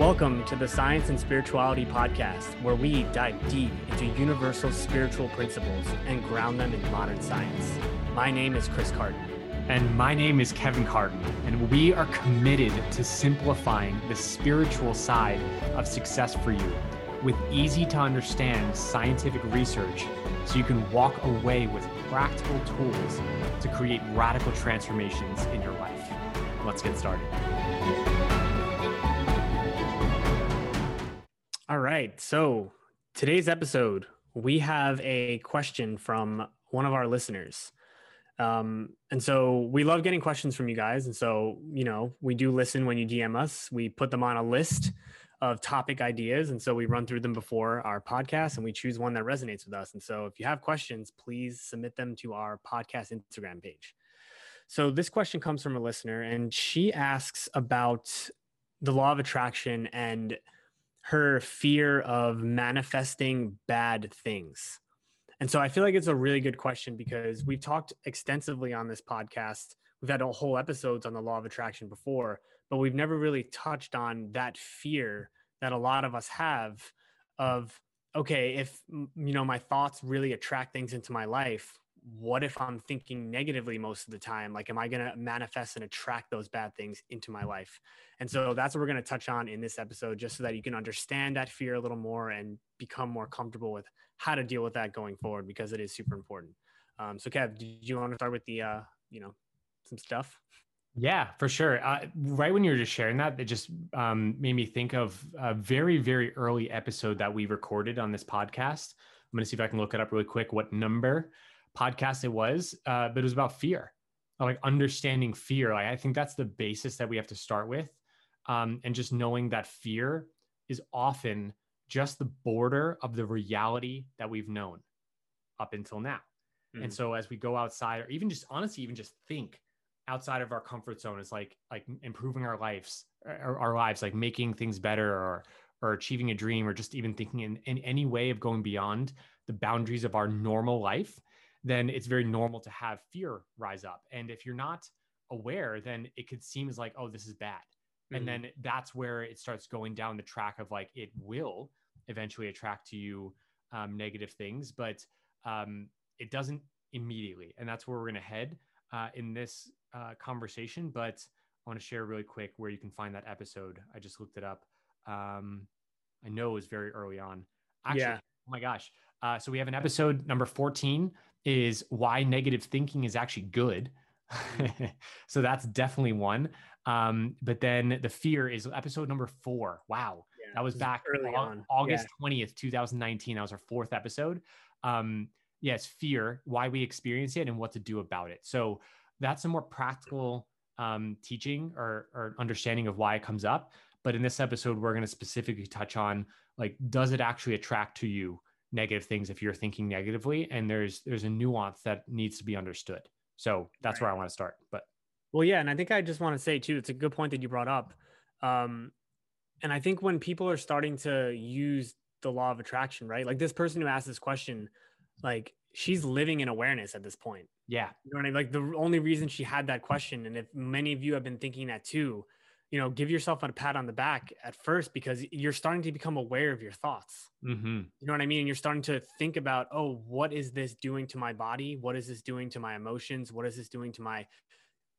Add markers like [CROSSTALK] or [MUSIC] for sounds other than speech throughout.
Welcome to the Science and Spirituality Podcast, where we dive deep into universal spiritual principles and ground them in modern science. My name is Chris Carton. And my name is Kevin Carton, and we are committed to simplifying the spiritual side of success for you with easy to understand scientific research so you can walk away with practical tools to create radical transformations in your life. Let's get started. Right. So today's episode, we have a question from one of our listeners. Um, and so we love getting questions from you guys. And so, you know, we do listen when you DM us. We put them on a list of topic ideas. And so we run through them before our podcast and we choose one that resonates with us. And so if you have questions, please submit them to our podcast Instagram page. So this question comes from a listener and she asks about the law of attraction and her fear of manifesting bad things. And so I feel like it's a really good question because we've talked extensively on this podcast. We've had a whole episodes on the law of attraction before, but we've never really touched on that fear that a lot of us have of okay, if you know my thoughts really attract things into my life, what if I'm thinking negatively most of the time? Like, am I going to manifest and attract those bad things into my life? And so that's what we're going to touch on in this episode, just so that you can understand that fear a little more and become more comfortable with how to deal with that going forward, because it is super important. Um, so, Kev, do you want to start with the, uh, you know, some stuff? Yeah, for sure. Uh, right when you were just sharing that, it just um, made me think of a very, very early episode that we recorded on this podcast. I'm going to see if I can look it up really quick. What number? Podcast it was, uh, but it was about fear, like understanding fear. Like I think that's the basis that we have to start with, um, and just knowing that fear is often just the border of the reality that we've known up until now. Mm-hmm. And so as we go outside, or even just honestly, even just think outside of our comfort zone is like like improving our lives, our, our lives, like making things better, or or achieving a dream, or just even thinking in, in any way of going beyond the boundaries of our normal life then it's very normal to have fear rise up. And if you're not aware, then it could seem as like, oh, this is bad. Mm-hmm. And then that's where it starts going down the track of like, it will eventually attract to you um, negative things, but um, it doesn't immediately. And that's where we're going to head uh, in this uh, conversation. But I want to share really quick where you can find that episode. I just looked it up. Um, I know it was very early on. Actually, yeah. oh my gosh. Uh, so we have an episode number 14 is why negative thinking is actually good. [LAUGHS] so that's definitely one. Um, but then the fear is episode number four. Wow. Yeah, that was back early on August yeah. 20th, 2019. That was our fourth episode. Um, yes, fear, why we experience it and what to do about it. So that's a more practical um, teaching or, or understanding of why it comes up. But in this episode, we're going to specifically touch on like, does it actually attract to you? Negative things if you're thinking negatively and there's there's a nuance that needs to be understood. So that's right. where i want to start but well yeah and i think i just want to say too it's a good point that you brought up. Um and i think when people are starting to use the law of attraction right? Like this person who asked this question like she's living in awareness at this point. Yeah. You know what i mean? Like the only reason she had that question and if many of you have been thinking that too you know, give yourself a pat on the back at first because you're starting to become aware of your thoughts. Mm-hmm. You know what I mean? And you're starting to think about, oh, what is this doing to my body? What is this doing to my emotions? What is this doing to my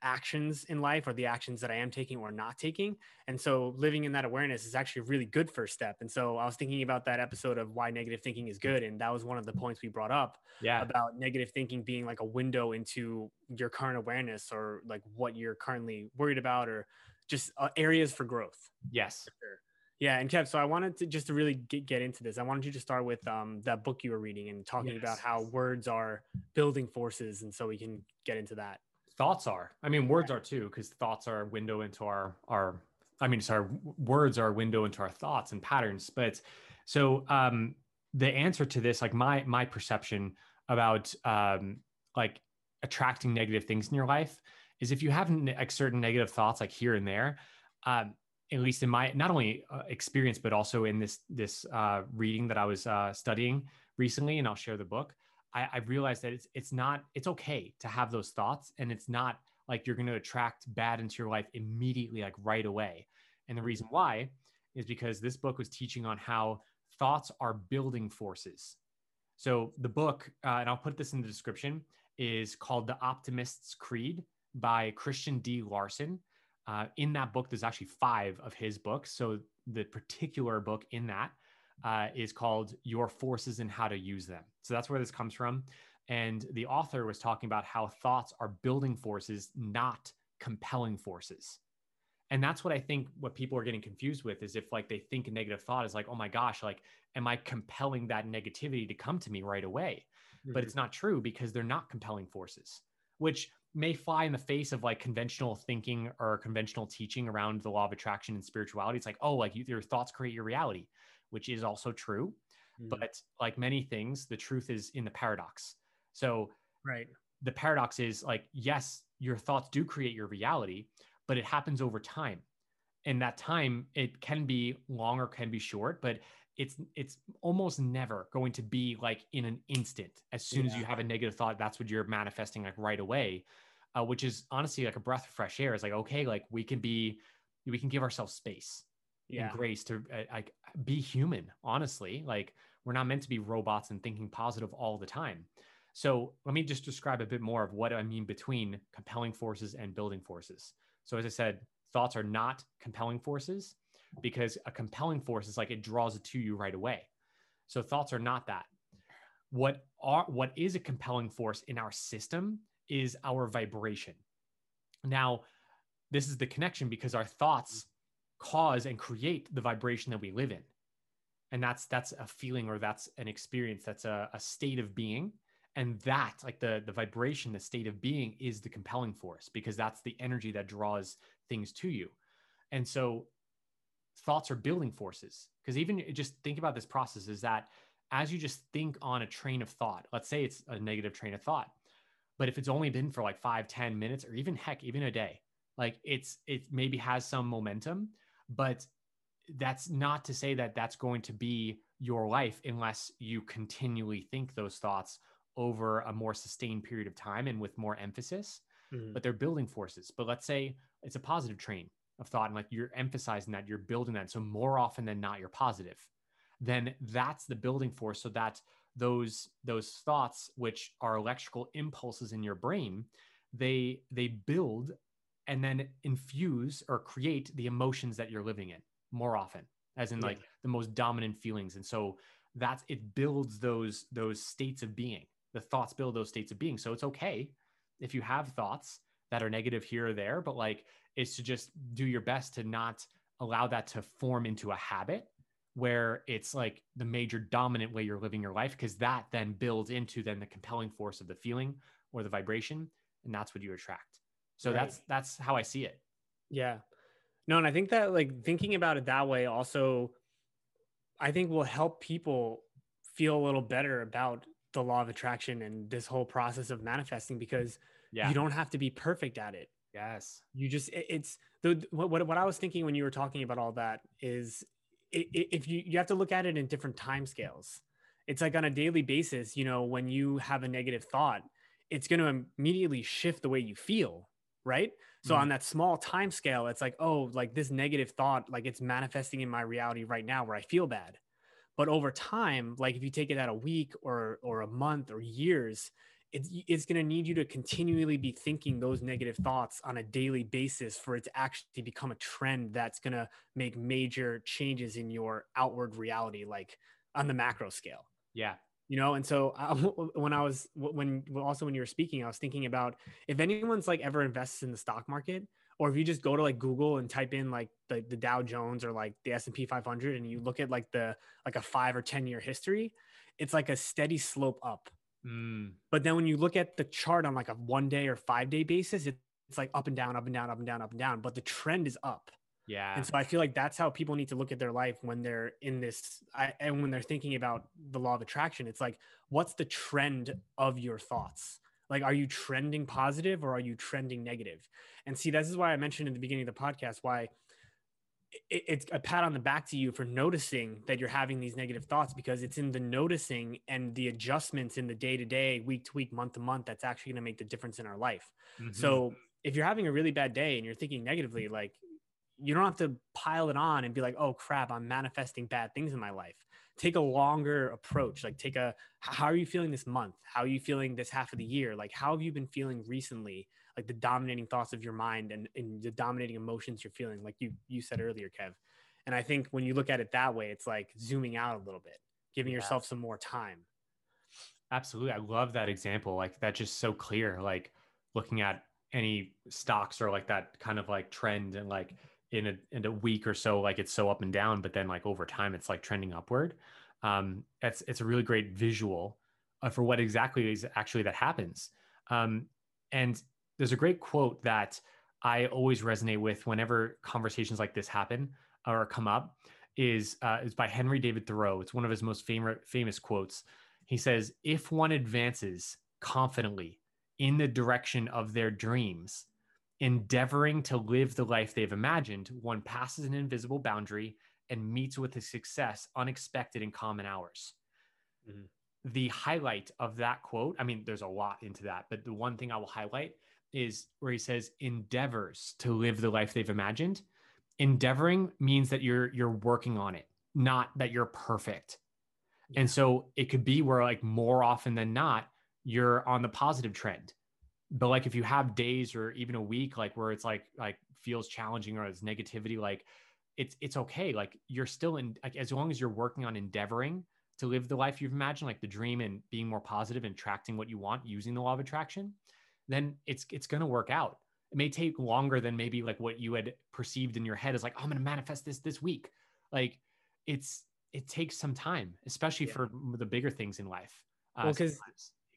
actions in life or the actions that I am taking or not taking? And so living in that awareness is actually a really good first step. And so I was thinking about that episode of why negative thinking is good. And that was one of the points we brought up yeah. about negative thinking being like a window into your current awareness or like what you're currently worried about or just uh, areas for growth. Yes. For. Yeah, and Kev, so I wanted to just to really get, get into this. I wanted you to start with um, that book you were reading and talking yes. about how words are building forces, and so we can get into that. Thoughts are. I mean, words are too, because thoughts are a window into our our. I mean, sorry, words are a window into our thoughts and patterns. But so um, the answer to this, like my my perception about um, like attracting negative things in your life, is if you have certain negative thoughts like here and there um, at least in my not only uh, experience but also in this this uh, reading that i was uh, studying recently and i'll share the book I, I realized that it's it's not it's okay to have those thoughts and it's not like you're going to attract bad into your life immediately like right away and the reason why is because this book was teaching on how thoughts are building forces. So the book, uh, and I'll put this in the description, is called The Optimist's Creed by Christian D. Larson. Uh, in that book, there's actually five of his books. So the particular book in that uh, is called Your Forces and How to Use Them. So that's where this comes from. And the author was talking about how thoughts are building forces, not compelling forces. And that's what I think what people are getting confused with is if like they think a negative thought is like, oh my gosh, like, am I compelling that negativity to come to me right away? Mm-hmm. But it's not true because they're not compelling forces, which may fly in the face of like conventional thinking or conventional teaching around the law of attraction and spirituality. It's like, oh, like you, your thoughts create your reality, which is also true. Mm-hmm. But like many things, the truth is in the paradox. So, right. The paradox is like, yes, your thoughts do create your reality, but it happens over time. And that time, it can be long or can be short, but it's it's almost never going to be like in an instant. As soon yeah. as you have a negative thought, that's what you're manifesting like right away. Uh, which is honestly like a breath of fresh air. It's like okay, like we can be, we can give ourselves space yeah. and grace to uh, like be human. Honestly, like we're not meant to be robots and thinking positive all the time. So let me just describe a bit more of what I mean between compelling forces and building forces. So as I said, thoughts are not compelling forces because a compelling force is like it draws it to you right away. So thoughts are not that. What are what is a compelling force in our system is our vibration. Now, this is the connection because our thoughts cause and create the vibration that we live in. And that's that's a feeling or that's an experience, that's a, a state of being and that like the the vibration the state of being is the compelling force because that's the energy that draws things to you and so thoughts are building forces because even just think about this process is that as you just think on a train of thought let's say it's a negative train of thought but if it's only been for like five ten minutes or even heck even a day like it's it maybe has some momentum but that's not to say that that's going to be your life unless you continually think those thoughts over a more sustained period of time and with more emphasis, mm-hmm. but they're building forces. But let's say it's a positive train of thought and like you're emphasizing that, you're building that. So more often than not, you're positive. Then that's the building force so that those those thoughts which are electrical impulses in your brain they they build and then infuse or create the emotions that you're living in more often as in yeah. like the most dominant feelings and so that's it builds those those states of being the thoughts build those states of being. So it's okay if you have thoughts that are negative here or there, but like is to just do your best to not allow that to form into a habit where it's like the major dominant way you're living your life because that then builds into then the compelling force of the feeling or the vibration and that's what you attract. So right. that's that's how i see it. Yeah. No and i think that like thinking about it that way also i think will help people feel a little better about the law of attraction and this whole process of manifesting because yeah. you don't have to be perfect at it. Yes. You just, it, it's the, what, what, what I was thinking when you were talking about all that is it, it, if you, you have to look at it in different time scales. It's like on a daily basis, you know, when you have a negative thought, it's going to immediately shift the way you feel. Right. So mm-hmm. on that small time scale, it's like, oh, like this negative thought, like it's manifesting in my reality right now where I feel bad but over time like if you take it at a week or or a month or years it's, it's going to need you to continually be thinking those negative thoughts on a daily basis for it to actually become a trend that's going to make major changes in your outward reality like on the macro scale yeah you know and so uh, [LAUGHS] when i was when also when you were speaking i was thinking about if anyone's like ever invests in the stock market or if you just go to like Google and type in like the, the Dow Jones or like the S&P 500 and you look at like the like a 5 or 10 year history, it's like a steady slope up. Mm. But then when you look at the chart on like a 1 day or 5 day basis, it's like up and down, up and down, up and down, up and down, but the trend is up. Yeah. And so I feel like that's how people need to look at their life when they're in this I, and when they're thinking about the law of attraction. It's like, what's the trend of your thoughts? Like, are you trending positive or are you trending negative? And see, this is why I mentioned in the beginning of the podcast why it, it's a pat on the back to you for noticing that you're having these negative thoughts because it's in the noticing and the adjustments in the day to day, week to week, month to month that's actually going to make the difference in our life. Mm-hmm. So if you're having a really bad day and you're thinking negatively, like you don't have to pile it on and be like, oh crap, I'm manifesting bad things in my life. Take a longer approach. Like, take a how are you feeling this month? How are you feeling this half of the year? Like, how have you been feeling recently? Like the dominating thoughts of your mind and, and the dominating emotions you're feeling, like you you said earlier, Kev. And I think when you look at it that way, it's like zooming out a little bit, giving yeah. yourself some more time. Absolutely. I love that example. Like that's just so clear. Like looking at any stocks or like that kind of like trend and like in a in a week or so, like it's so up and down, but then like over time it's like trending upward. Um, it's it's a really great visual uh, for what exactly is actually that happens. Um, and there's a great quote that I always resonate with whenever conversations like this happen or come up is uh, is by Henry David Thoreau. It's one of his most famous famous quotes. He says, "If one advances confidently in the direction of their dreams, endeavoring to live the life they've imagined, one passes an invisible boundary and meets with a success unexpected in common hours." Mm-hmm. The highlight of that quote, I mean, there's a lot into that, but the one thing I will highlight is where he says endeavors to live the life they've imagined. Endeavoring means that you're you're working on it not that you're perfect. Yeah. and so it could be where like more often than not you're on the positive trend. But like if you have days or even a week like where it's like like feels challenging or it's negativity like it's it's okay. Like you're still in like as long as you're working on endeavoring to live the life you've imagined like the dream and being more positive and attracting what you want using the law of attraction then it's it's going to work out it may take longer than maybe like what you had perceived in your head is like oh, i'm going to manifest this this week like it's it takes some time especially yeah. for the bigger things in life uh, well because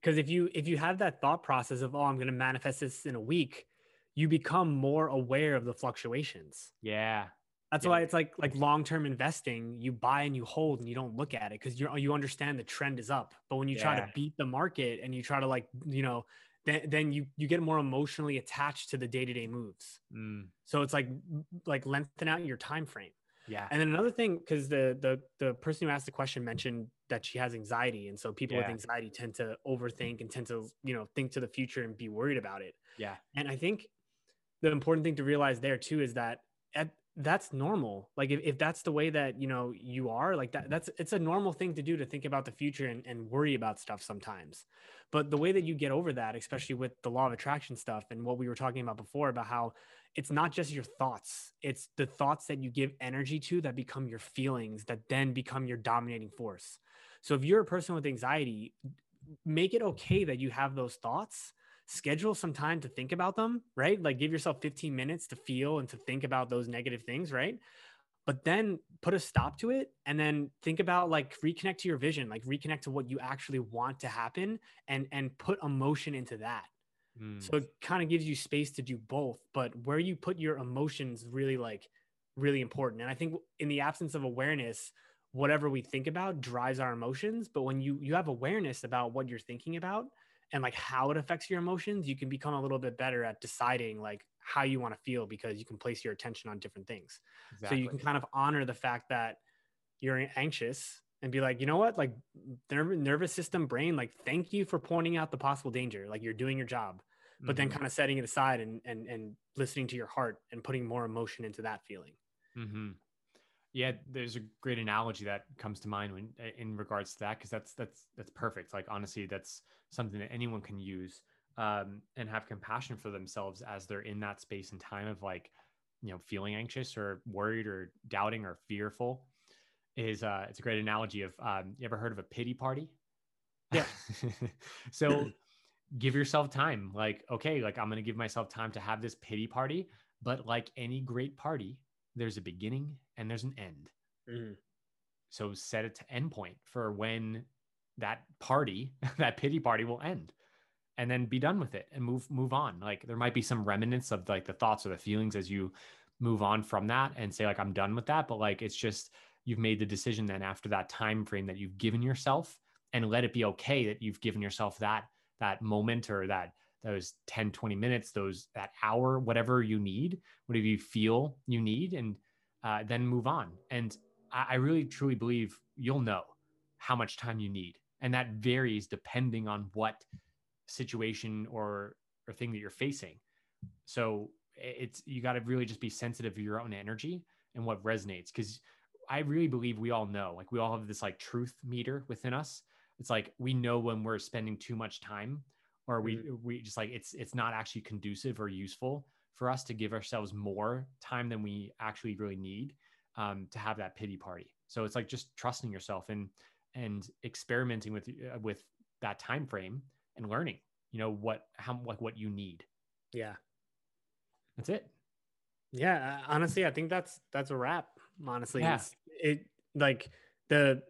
because if you if you have that thought process of oh i'm going to manifest this in a week you become more aware of the fluctuations yeah that's yeah. why it's like like long-term investing you buy and you hold and you don't look at it because you you understand the trend is up but when you yeah. try to beat the market and you try to like you know then then you you get more emotionally attached to the day-to-day moves. Mm. so it's like like lengthen out your time frame. Yeah. And then another thing because the the the person who asked the question mentioned that she has anxiety and so people yeah. with anxiety tend to overthink and tend to you know think to the future and be worried about it. Yeah. And i think the important thing to realize there too is that at that's normal like if, if that's the way that you know you are like that that's it's a normal thing to do to think about the future and, and worry about stuff sometimes. But the way that you get over that especially with the law of attraction stuff and what we were talking about before about how it's not just your thoughts it's the thoughts that you give energy to that become your feelings that then become your dominating force. So if you're a person with anxiety make it okay that you have those thoughts schedule some time to think about them, right? Like give yourself 15 minutes to feel and to think about those negative things, right? But then put a stop to it and then think about like reconnect to your vision, like reconnect to what you actually want to happen and and put emotion into that. Mm. So it kind of gives you space to do both, but where you put your emotions really like really important. And I think in the absence of awareness, whatever we think about drives our emotions, but when you you have awareness about what you're thinking about, and like how it affects your emotions, you can become a little bit better at deciding like how you want to feel because you can place your attention on different things. Exactly. So you can kind of honor the fact that you're anxious and be like, you know what, like nervous system brain, like thank you for pointing out the possible danger. Like you're doing your job, but mm-hmm. then kind of setting it aside and and and listening to your heart and putting more emotion into that feeling. Mm-hmm. Yeah, there's a great analogy that comes to mind when in regards to that because that's that's that's perfect. Like honestly, that's something that anyone can use um, and have compassion for themselves as they're in that space and time of like you know feeling anxious or worried or doubting or fearful. Is uh, it's a great analogy of um, you ever heard of a pity party? Yeah. [LAUGHS] so give yourself time. Like okay, like I'm gonna give myself time to have this pity party, but like any great party there's a beginning and there's an end. Mm. So set it to endpoint for when that party, [LAUGHS] that pity party will end and then be done with it and move move on. Like there might be some remnants of like the thoughts or the feelings as you move on from that and say like I'm done with that, but like it's just you've made the decision then after that time frame that you've given yourself and let it be okay that you've given yourself that that moment or that those 10 20 minutes those that hour whatever you need whatever you feel you need and uh, then move on. And I, I really truly believe you'll know how much time you need. And that varies depending on what situation or or thing that you're facing. So it's you got to really just be sensitive to your own energy and what resonates. Because I really believe we all know, like we all have this like truth meter within us. It's like we know when we're spending too much time or we mm-hmm. we just like it's it's not actually conducive or useful for us to give ourselves more time than we actually really need um, to have that pity party. So it's like just trusting yourself and and experimenting with uh, with that time frame and learning. You know what how like what you need. Yeah, that's it. Yeah, honestly, I think that's that's a wrap. Honestly, yeah. it like the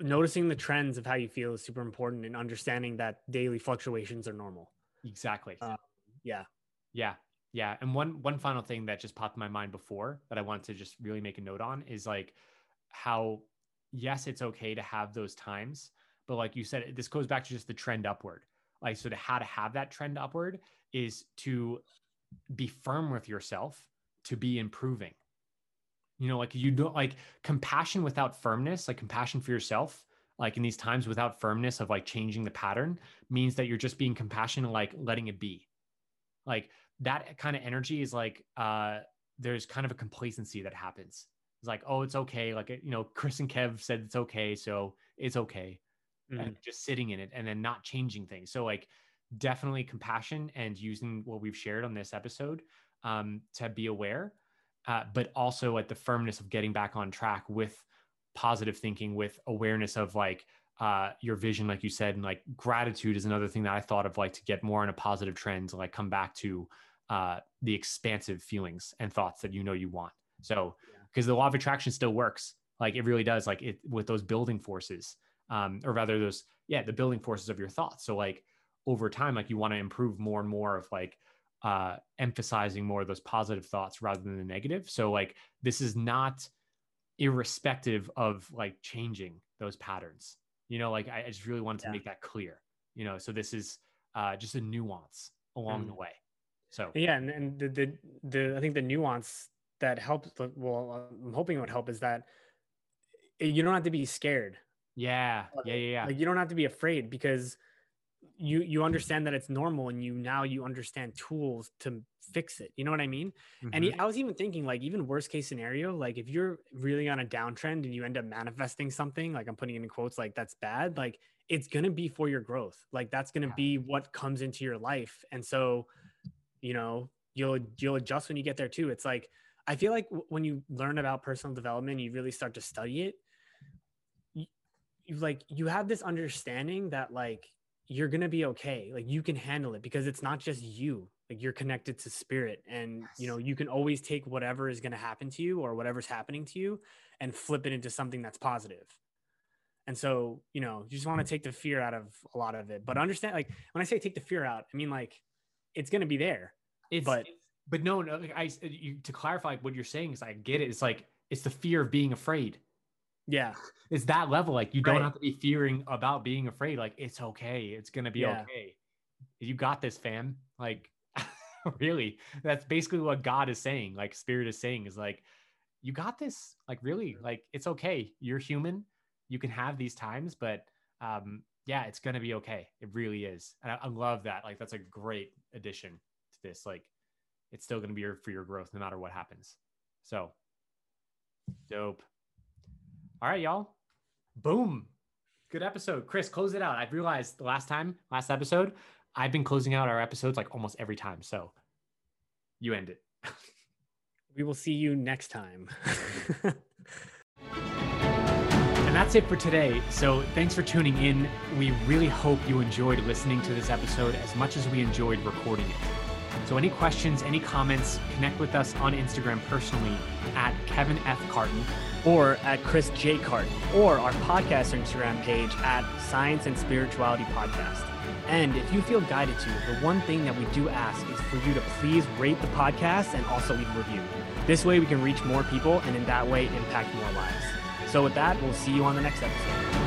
noticing the trends of how you feel is super important and understanding that daily fluctuations are normal. Exactly. Um, yeah. Yeah. Yeah. And one one final thing that just popped in my mind before that I want to just really make a note on is like how yes, it's okay to have those times, but like you said, this goes back to just the trend upward. Like so to how to have that trend upward is to be firm with yourself to be improving you know like you don't like compassion without firmness like compassion for yourself like in these times without firmness of like changing the pattern means that you're just being compassionate like letting it be. Like that kind of energy is like uh there's kind of a complacency that happens. It's like oh it's okay like you know chris and kev said it's okay so it's okay. Mm-hmm. and just sitting in it and then not changing things. So like definitely compassion and using what we've shared on this episode um, to be aware uh, but also at the firmness of getting back on track with positive thinking, with awareness of like uh, your vision, like you said, and like gratitude is another thing that I thought of like to get more in a positive trend to like come back to uh, the expansive feelings and thoughts that you know you want. So, because yeah. the law of attraction still works, like it really does, like it with those building forces, um, or rather those, yeah, the building forces of your thoughts. So, like over time, like you want to improve more and more of like uh, emphasizing more of those positive thoughts rather than the negative. So like this is not irrespective of like changing those patterns. You know, like I, I just really wanted to yeah. make that clear. You know, so this is uh, just a nuance along mm. the way. So yeah, and, and the, the the I think the nuance that helps. Well, I'm hoping it would help is that you don't have to be scared. Yeah, yeah, yeah, yeah. Like you don't have to be afraid because you you understand that it's normal and you now you understand tools to fix it. You know what i mean? Mm-hmm. and i was even thinking like even worst case scenario like if you're really on a downtrend and you end up manifesting something like i'm putting it in quotes like that's bad like it's going to be for your growth. Like that's going to be what comes into your life. And so you know you'll you'll adjust when you get there too. It's like i feel like w- when you learn about personal development you really start to study it you, you like you have this understanding that like you're going to be okay. Like you can handle it because it's not just you. Like you're connected to spirit and yes. you know, you can always take whatever is going to happen to you or whatever's happening to you and flip it into something that's positive. And so, you know, you just want to hmm. take the fear out of a lot of it. But understand like when I say take the fear out, I mean like it's going to be there. It's but but no, no, I you, to clarify what you're saying is I get it. It's like it's the fear of being afraid. Yeah. It's that level. Like you don't have to be fearing about being afraid. Like it's okay. It's gonna be yeah. okay. You got this, fam. Like [LAUGHS] really, that's basically what God is saying. Like Spirit is saying is like, you got this. Like really, like it's okay. You're human. You can have these times, but um, yeah, it's gonna be okay. It really is. And I, I love that. Like that's a great addition to this. Like it's still gonna be your, for your growth no matter what happens. So dope. All right, y'all. Boom. Good episode. Chris, close it out. I've realized the last time, last episode, I've been closing out our episodes like almost every time. So you end it. [LAUGHS] we will see you next time. [LAUGHS] and that's it for today. So thanks for tuning in. We really hope you enjoyed listening to this episode as much as we enjoyed recording it. So, any questions, any comments, connect with us on Instagram personally at Kevin F. Carton or at Chris J. Carton or our podcast or Instagram page at Science and Spirituality Podcast. And if you feel guided to, the one thing that we do ask is for you to please rate the podcast and also leave a review. This way we can reach more people and in that way impact more lives. So, with that, we'll see you on the next episode.